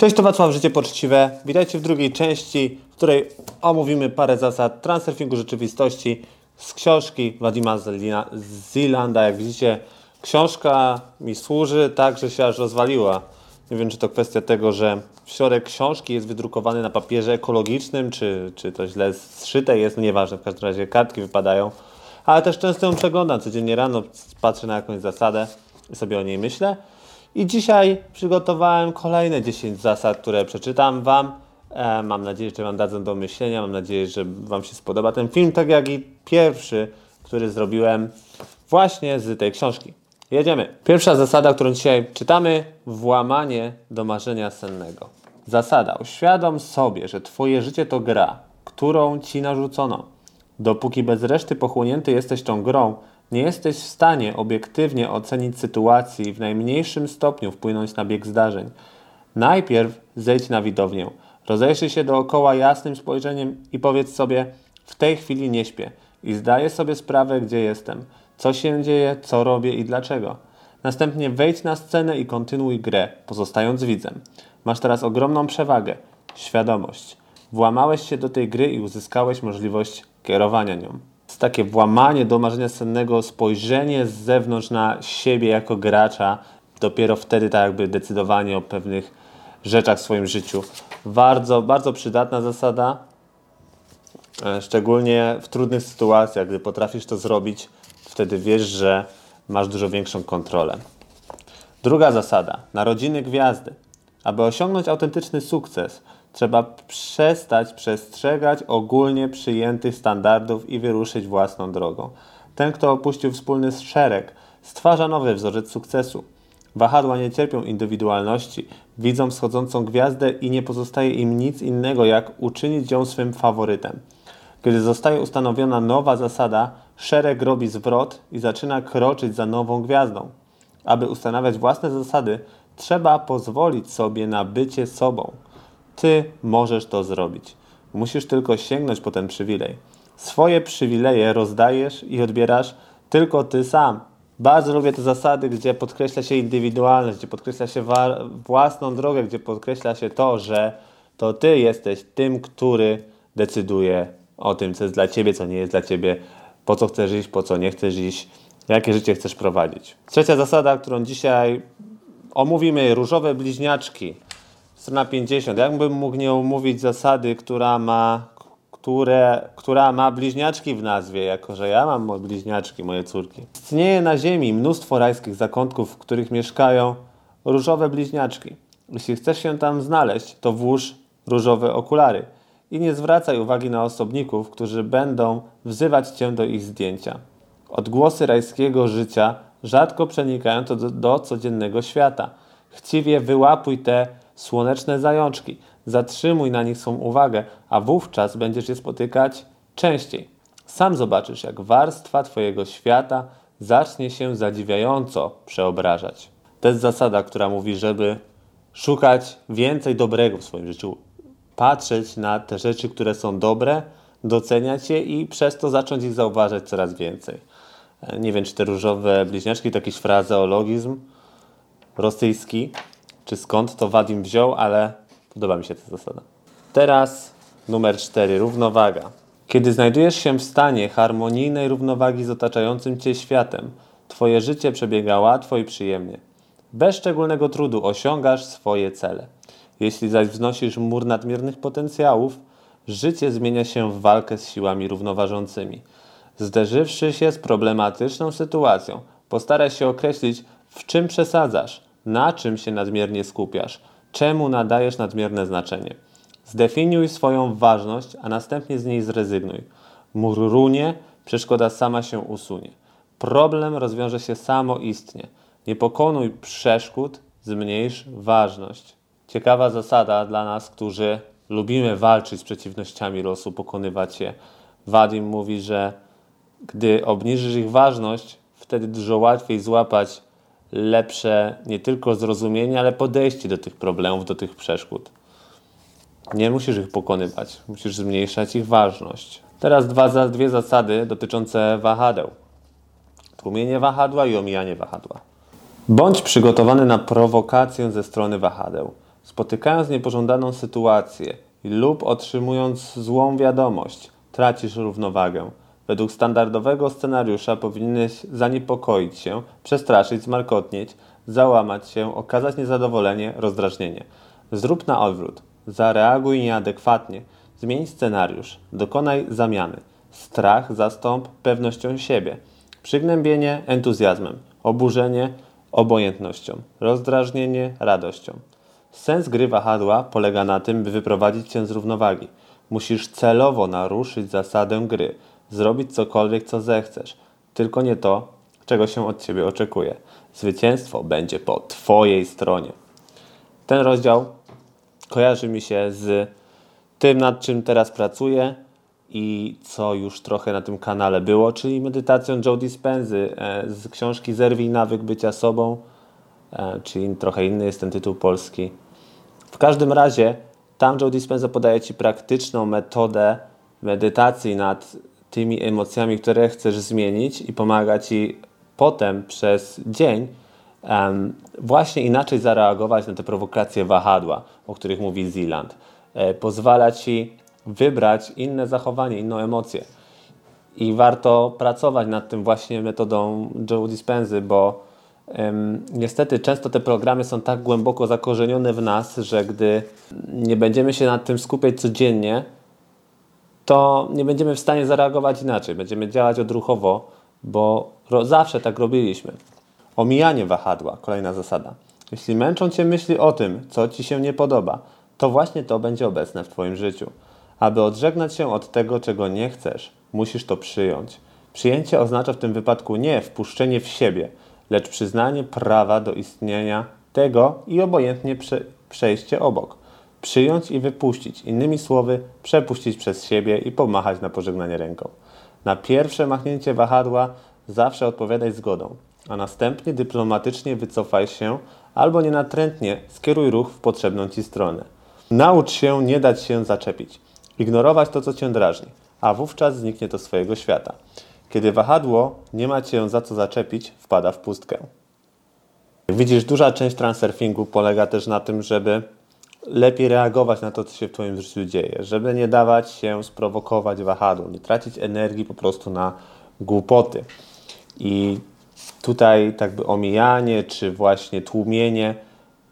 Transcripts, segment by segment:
Cześć, to Wacław Życie Poczciwe. Witajcie w drugiej części, w której omówimy parę zasad transurfingu rzeczywistości z książki Wadima Zilanda. Jak widzicie, książka mi służy tak, że się aż rozwaliła. Nie wiem, czy to kwestia tego, że środek książki jest wydrukowany na papierze ekologicznym, czy, czy to źle zszyte jest, no nieważne, w każdym razie kartki wypadają. Ale też często ją przeglądam codziennie rano, patrzę na jakąś zasadę i sobie o niej myślę. I dzisiaj przygotowałem kolejne 10 zasad, które przeczytam Wam. E, mam nadzieję, że Wam dadzą do myślenia. Mam nadzieję, że Wam się spodoba ten film, tak jak i pierwszy, który zrobiłem właśnie z tej książki. Jedziemy. Pierwsza zasada, którą dzisiaj czytamy, włamanie do marzenia sennego. Zasada. Uświadom sobie, że Twoje życie to gra, którą Ci narzucono. Dopóki bez reszty pochłonięty jesteś tą grą, nie jesteś w stanie obiektywnie ocenić sytuacji i w najmniejszym stopniu wpłynąć na bieg zdarzeń. Najpierw zejdź na widownię, rozejrzyj się dookoła jasnym spojrzeniem i powiedz sobie: W tej chwili nie śpię i zdaję sobie sprawę, gdzie jestem, co się dzieje, co robię i dlaczego. Następnie wejdź na scenę i kontynuuj grę, pozostając widzem. Masz teraz ogromną przewagę świadomość. Włamałeś się do tej gry i uzyskałeś możliwość kierowania nią takie włamanie do marzenia sennego, spojrzenie z zewnątrz na siebie jako gracza, dopiero wtedy tak jakby decydowanie o pewnych rzeczach w swoim życiu. Bardzo, bardzo przydatna zasada, e, szczególnie w trudnych sytuacjach, gdy potrafisz to zrobić, wtedy wiesz, że masz dużo większą kontrolę. Druga zasada, narodziny gwiazdy. Aby osiągnąć autentyczny sukces, Trzeba przestać przestrzegać ogólnie przyjętych standardów i wyruszyć własną drogą. Ten, kto opuścił wspólny szereg, stwarza nowy wzorzec sukcesu. Wahadła nie cierpią indywidualności, widzą wschodzącą gwiazdę i nie pozostaje im nic innego, jak uczynić ją swym faworytem. Kiedy zostaje ustanowiona nowa zasada, szereg robi zwrot i zaczyna kroczyć za nową gwiazdą. Aby ustanawiać własne zasady, trzeba pozwolić sobie na bycie sobą. Ty możesz to zrobić. Musisz tylko sięgnąć po ten przywilej. Swoje przywileje rozdajesz i odbierasz tylko ty sam. Bardzo lubię te zasady, gdzie podkreśla się indywidualność, gdzie podkreśla się własną drogę, gdzie podkreśla się to, że to ty jesteś tym, który decyduje o tym, co jest dla ciebie, co nie jest dla ciebie, po co chcesz iść, po co nie chcesz iść, jakie życie chcesz prowadzić. Trzecia zasada, którą dzisiaj omówimy, różowe bliźniaczki. Strona 50. Jakbym mógł nie omówić zasady, która ma, które, która ma bliźniaczki w nazwie, jako że ja mam bliźniaczki, moje córki. Istnieje na Ziemi mnóstwo rajskich zakątków, w których mieszkają różowe bliźniaczki. Jeśli chcesz się tam znaleźć, to włóż różowe okulary i nie zwracaj uwagi na osobników, którzy będą wzywać cię do ich zdjęcia. Odgłosy rajskiego życia rzadko przenikają to do, do codziennego świata. Chciwie wyłapuj te słoneczne zajączki. Zatrzymuj na nich swą uwagę, a wówczas będziesz je spotykać częściej. Sam zobaczysz, jak warstwa Twojego świata zacznie się zadziwiająco przeobrażać. To jest zasada, która mówi, żeby szukać więcej dobrego w swoim życiu, patrzeć na te rzeczy, które są dobre, doceniać je i przez to zacząć ich zauważać coraz więcej. Nie wiem, czy te różowe bliźniaczki to jakiś frazeologizm rosyjski, czy skąd to Wadim wziął, ale podoba mi się ta zasada. Teraz numer 4. Równowaga. Kiedy znajdujesz się w stanie harmonijnej równowagi z otaczającym Cię światem, Twoje życie przebiega łatwo i przyjemnie. Bez szczególnego trudu osiągasz swoje cele. Jeśli zaś wznosisz mur nadmiernych potencjałów, życie zmienia się w walkę z siłami równoważącymi. Zderzywszy się z problematyczną sytuacją, postaraj się określić, w czym przesadzasz – na czym się nadmiernie skupiasz? Czemu nadajesz nadmierne znaczenie? Zdefiniuj swoją ważność, a następnie z niej zrezygnuj. Mur runie, przeszkoda sama się usunie. Problem rozwiąże się samoistnie. Nie pokonuj przeszkód, zmniejsz ważność. Ciekawa zasada dla nas, którzy lubimy walczyć z przeciwnościami losu, pokonywać je. Wadim mówi, że gdy obniżysz ich ważność, wtedy dużo łatwiej złapać lepsze nie tylko zrozumienie, ale podejście do tych problemów, do tych przeszkód. Nie musisz ich pokonywać, musisz zmniejszać ich ważność. Teraz dwa, dwie zasady dotyczące wahadeł. Tłumienie wahadła i omijanie wahadła. Bądź przygotowany na prowokację ze strony wahadeł. Spotykając niepożądaną sytuację lub otrzymując złą wiadomość, tracisz równowagę. Według standardowego scenariusza powinieneś zaniepokoić się, przestraszyć, zmarkotnieć, załamać się, okazać niezadowolenie, rozdrażnienie. Zrób na odwrót. Zareaguj nieadekwatnie. Zmień scenariusz. Dokonaj zamiany. Strach zastąp pewnością siebie. Przygnębienie entuzjazmem. Oburzenie obojętnością. Rozdrażnienie radością. Sens gry wahadła polega na tym, by wyprowadzić cię z równowagi. Musisz celowo naruszyć zasadę gry, zrobić cokolwiek, co zechcesz, tylko nie to, czego się od ciebie oczekuje. Zwycięstwo będzie po twojej stronie. Ten rozdział kojarzy mi się z tym, nad czym teraz pracuję i co już trochę na tym kanale było, czyli medytacją Joe Dispenzy e, z książki Zerwij nawyk bycia sobą, e, czyli trochę inny jest ten tytuł polski. W każdym razie tam Joe Dispenza podaje Ci praktyczną metodę medytacji nad tymi emocjami, które chcesz zmienić i pomaga Ci potem przez dzień um, właśnie inaczej zareagować na te prowokacje wahadła, o których mówi Zealand. E, pozwala Ci wybrać inne zachowanie, inną emocję. I warto pracować nad tym właśnie metodą Joe Dispenzy, bo um, niestety często te programy są tak głęboko zakorzenione w nas, że gdy nie będziemy się nad tym skupiać codziennie, to nie będziemy w stanie zareagować inaczej. Będziemy działać odruchowo, bo zawsze tak robiliśmy. Omijanie wahadła, kolejna zasada. Jeśli męczą Cię myśli o tym, co Ci się nie podoba, to właśnie to będzie obecne w Twoim życiu. Aby odżegnać się od tego, czego nie chcesz, musisz to przyjąć. Przyjęcie oznacza w tym wypadku nie wpuszczenie w siebie, lecz przyznanie prawa do istnienia tego i obojętnie prze przejście obok. Przyjąć i wypuścić, innymi słowy, przepuścić przez siebie i pomachać na pożegnanie ręką. Na pierwsze machnięcie wahadła zawsze odpowiadaj zgodą, a następnie dyplomatycznie wycofaj się albo nienatrętnie skieruj ruch w potrzebną ci stronę. Naucz się nie dać się zaczepić, ignorować to, co cię drażni, a wówczas zniknie to swojego świata. Kiedy wahadło nie ma cię za co zaczepić, wpada w pustkę. widzisz, duża część transurfingu polega też na tym, żeby lepiej reagować na to, co się w Twoim życiu dzieje, żeby nie dawać się sprowokować wahadłem, nie tracić energii po prostu na głupoty. I tutaj tak by omijanie, czy właśnie tłumienie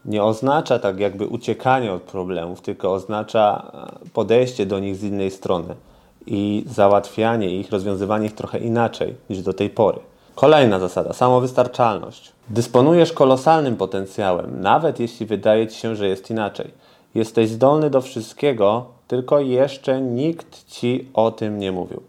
nie oznacza tak jakby uciekanie od problemów, tylko oznacza e, podejście do nich z innej strony i załatwianie ich, rozwiązywanie ich trochę inaczej niż do tej pory. Kolejna zasada samowystarczalność. Dysponujesz kolosalnym potencjałem, nawet jeśli wydaje ci się, że jest inaczej. Jesteś zdolny do wszystkiego, tylko jeszcze nikt ci o tym nie mówił.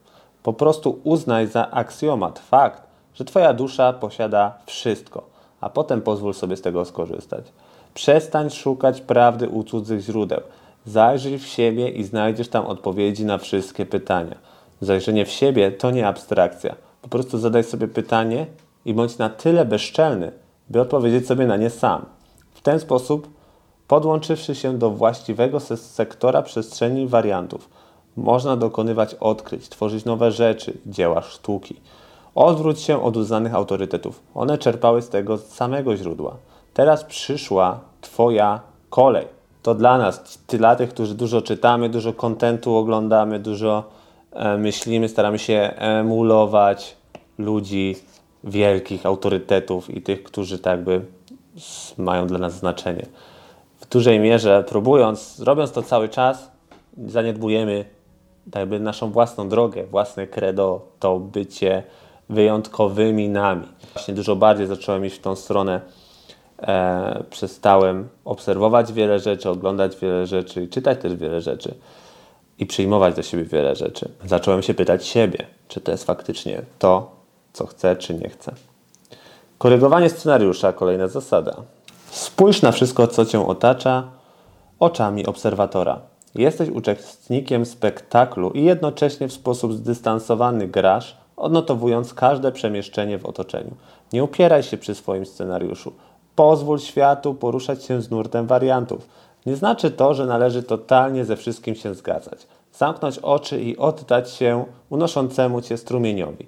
Po prostu uznaj za aksjomat fakt, że Twoja dusza posiada wszystko, a potem pozwól sobie z tego skorzystać. Przestań szukać prawdy u cudzych źródeł. Zajrzyj w siebie i znajdziesz tam odpowiedzi na wszystkie pytania. Zajrzenie w siebie to nie abstrakcja. Po prostu zadaj sobie pytanie i bądź na tyle bezczelny, by odpowiedzieć sobie na nie sam. W ten sposób, podłączywszy się do właściwego sektora przestrzeni wariantów, można dokonywać odkryć, tworzyć nowe rzeczy, dzieła sztuki. Odwróć się od uznanych autorytetów. One czerpały z tego samego źródła. Teraz przyszła Twoja kolej. To dla nas, dla tych, którzy dużo czytamy, dużo kontentu oglądamy, dużo myślimy, staramy się emulować ludzi wielkich autorytetów i tych, którzy tak by mają dla nas znaczenie. W dużej mierze próbując, robiąc to cały czas, zaniedbujemy tak jakby naszą własną drogę, własne credo, to bycie wyjątkowymi nami. Właśnie dużo bardziej zacząłem iść w tą stronę. E, przestałem obserwować wiele rzeczy, oglądać wiele rzeczy i czytać też wiele rzeczy i przyjmować do siebie wiele rzeczy. Zacząłem się pytać siebie, czy to jest faktycznie to, co chcę, czy nie chcę. Korygowanie scenariusza, kolejna zasada. Spójrz na wszystko, co cię otacza, oczami obserwatora. Jesteś uczestnikiem spektaklu i jednocześnie w sposób zdystansowany grasz, odnotowując każde przemieszczenie w otoczeniu. Nie upieraj się przy swoim scenariuszu. Pozwól światu poruszać się z nurtem wariantów. Nie znaczy to, że należy totalnie ze wszystkim się zgadzać. Zamknąć oczy i oddać się unoszącemu cię strumieniowi.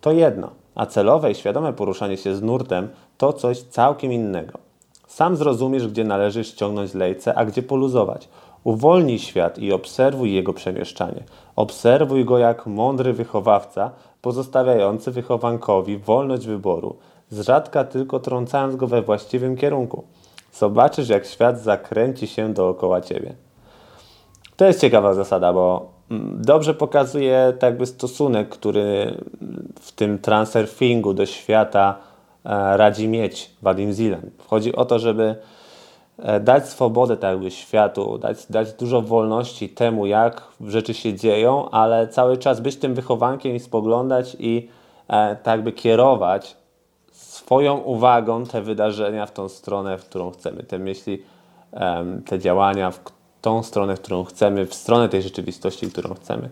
To jedno, a celowe i świadome poruszanie się z nurtem to coś całkiem innego. Sam zrozumiesz, gdzie należy ściągnąć lejce, a gdzie poluzować. Uwolnij świat i obserwuj jego przemieszczanie. Obserwuj go jak mądry wychowawca, pozostawiający wychowankowi wolność wyboru, z rzadka tylko trącając go we właściwym kierunku. Zobaczysz, jak świat zakręci się dookoła ciebie. To jest ciekawa zasada, bo mm, dobrze pokazuje tak jakby stosunek, który w tym transurfingu do świata e, radzi mieć Vadim Zilan. Chodzi o to, żeby e, dać swobodę tak jakby światu, dać, dać dużo wolności temu, jak rzeczy się dzieją, ale cały czas być tym wychowankiem i spoglądać i e, tak jakby kierować swoją uwagą te wydarzenia w tą stronę, w którą chcemy, te myśli, te działania w tą stronę, w którą chcemy, w stronę tej rzeczywistości, którą chcemy.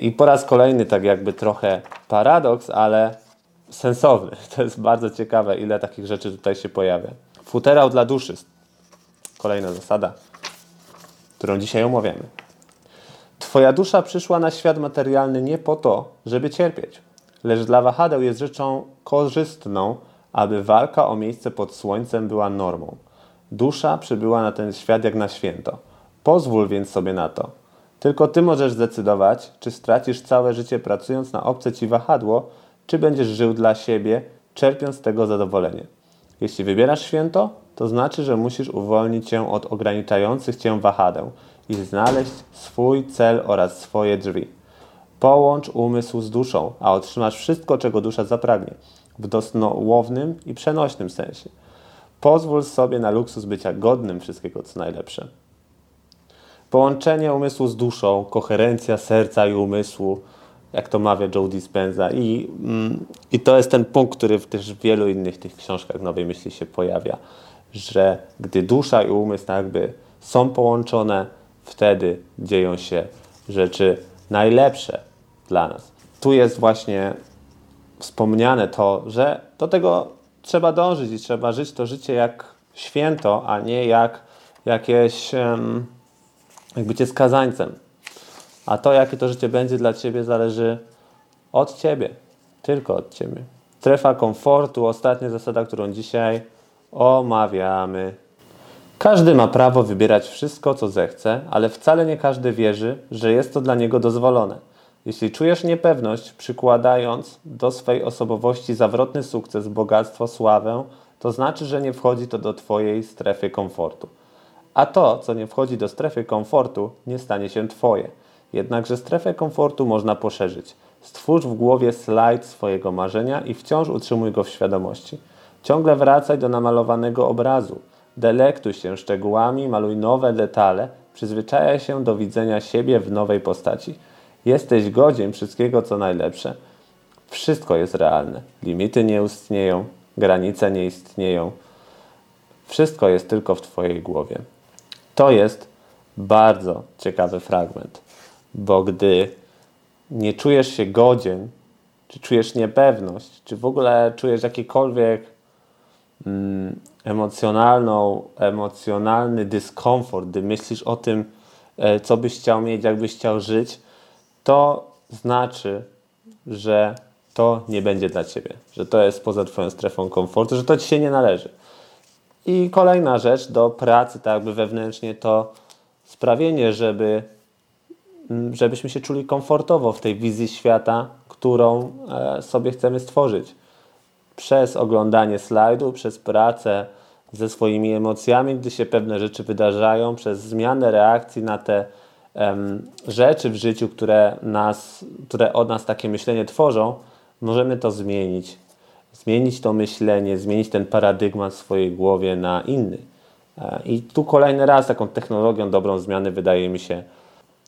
I po raz kolejny tak jakby trochę paradoks, ale sensowny. To jest bardzo ciekawe, ile takich rzeczy tutaj się pojawia. Futerał dla duszy. Kolejna zasada, którą dzisiaj omawiamy. Twoja dusza przyszła na świat materialny nie po to, żeby cierpieć, lecz dla wahadeł jest rzeczą korzystną, aby walka o miejsce pod słońcem była normą. Dusza przybyła na ten świat jak na święto. Pozwól więc sobie na to. Tylko ty możesz zdecydować, czy stracisz całe życie pracując na obce ci wahadło, czy będziesz żył dla siebie, czerpiąc z tego zadowolenie. Jeśli wybierasz święto, to znaczy, że musisz uwolnić się od ograniczających cię wahadeł i znaleźć swój cel oraz swoje drzwi. Połącz umysł z duszą, a otrzymasz wszystko, czego dusza zapragnie, w dosłownym i przenośnym sensie. Pozwól sobie na luksus bycia godnym wszystkiego, co najlepsze. Połączenie umysłu z duszą, koherencja serca i umysłu, jak to mawia Joe Dispenza. I, mm, I to jest ten punkt, który w też wielu innych tych książkach Nowej Myśli się pojawia, że gdy dusza i umysł jakby są połączone, wtedy dzieją się rzeczy najlepsze dla nas. Tu jest właśnie wspomniane to, że do tego trzeba dążyć i trzeba żyć to życie jak święto, a nie jak jakieś um, jak bycie skazańcem. A to, jakie to życie będzie dla Ciebie, zależy od Ciebie. Tylko od Ciebie. Strefa komfortu, ostatnia zasada, którą dzisiaj omawiamy. Każdy ma prawo wybierać wszystko, co zechce, ale wcale nie każdy wierzy, że jest to dla niego dozwolone. Jeśli czujesz niepewność, przykładając do swej osobowości zawrotny sukces, bogactwo, sławę, to znaczy, że nie wchodzi to do Twojej strefy komfortu. A to, co nie wchodzi do strefy komfortu, nie stanie się Twoje. Jednakże strefę komfortu można poszerzyć. Stwórz w głowie slajd swojego marzenia i wciąż utrzymuj go w świadomości. Ciągle wracaj do namalowanego obrazu. Delektuj się szczegółami, maluj nowe detale, przyzwyczajaj się do widzenia siebie w nowej postaci. Jesteś godzien wszystkiego, co najlepsze. Wszystko jest realne. Limity nie istnieją, granice nie istnieją. Wszystko jest tylko w Twojej głowie. To jest bardzo ciekawy fragment, bo gdy nie czujesz się godzien, czy czujesz niepewność, czy w ogóle czujesz jakikolwiek mm, emocjonalną, emocjonalny dyskomfort, gdy myślisz o tym, e, co byś chciał mieć, jak byś chciał żyć, to znaczy, że to nie będzie dla ciebie, że to jest poza twoją strefą komfortu, że to ci się nie należy. I kolejna rzecz do pracy, tak jakby wewnętrznie, to sprawienie, żeby, mm, żebyśmy się czuli komfortowo w tej wizji świata, którą e, sobie chcemy stworzyć. Przez oglądanie slajdu, przez pracę ze swoimi emocjami, gdy się pewne rzeczy wydarzają, przez zmianę reakcji na te rzeczy w życiu, które, nas, które od nas takie myślenie tworzą, możemy to zmienić zmienić to myślenie, zmienić ten paradygmat w swojej głowie na inny. E, I tu kolejny raz taką technologią dobrą zmiany wydaje mi się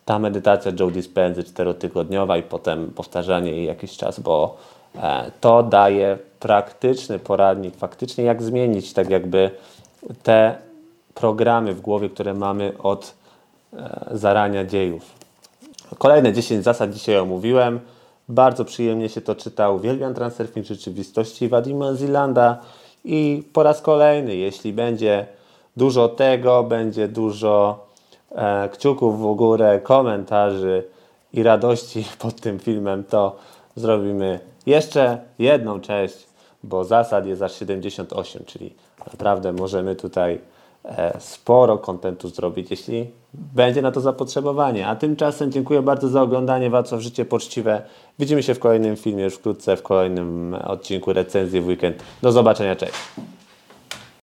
ta medytacja Joe Dispenzy czterotygodniowa i potem powtarzanie jej jakiś czas, bo e, to daje praktyczny poradnik faktycznie jak zmienić tak jakby te programy w głowie, które mamy od zarania dziejów. Kolejne 10 zasad dzisiaj omówiłem. Bardzo przyjemnie się to czyta. Uwielbiam Transurfing Rzeczywistości Wadima Zilanda i po raz kolejny, jeśli będzie dużo tego, będzie dużo e, kciuków w górę, komentarzy i radości pod tym filmem, to zrobimy jeszcze jedną część, bo zasad jest aż 78, czyli naprawdę możemy tutaj e, sporo kontentu zrobić, jeśli będzie na to zapotrzebowanie. A tymczasem dziękuję bardzo za oglądanie Wacław Życie Poczciwe. Widzimy się w kolejnym filmie już wkrótce, w kolejnym odcinku recenzji w weekend. Do zobaczenia, cześć!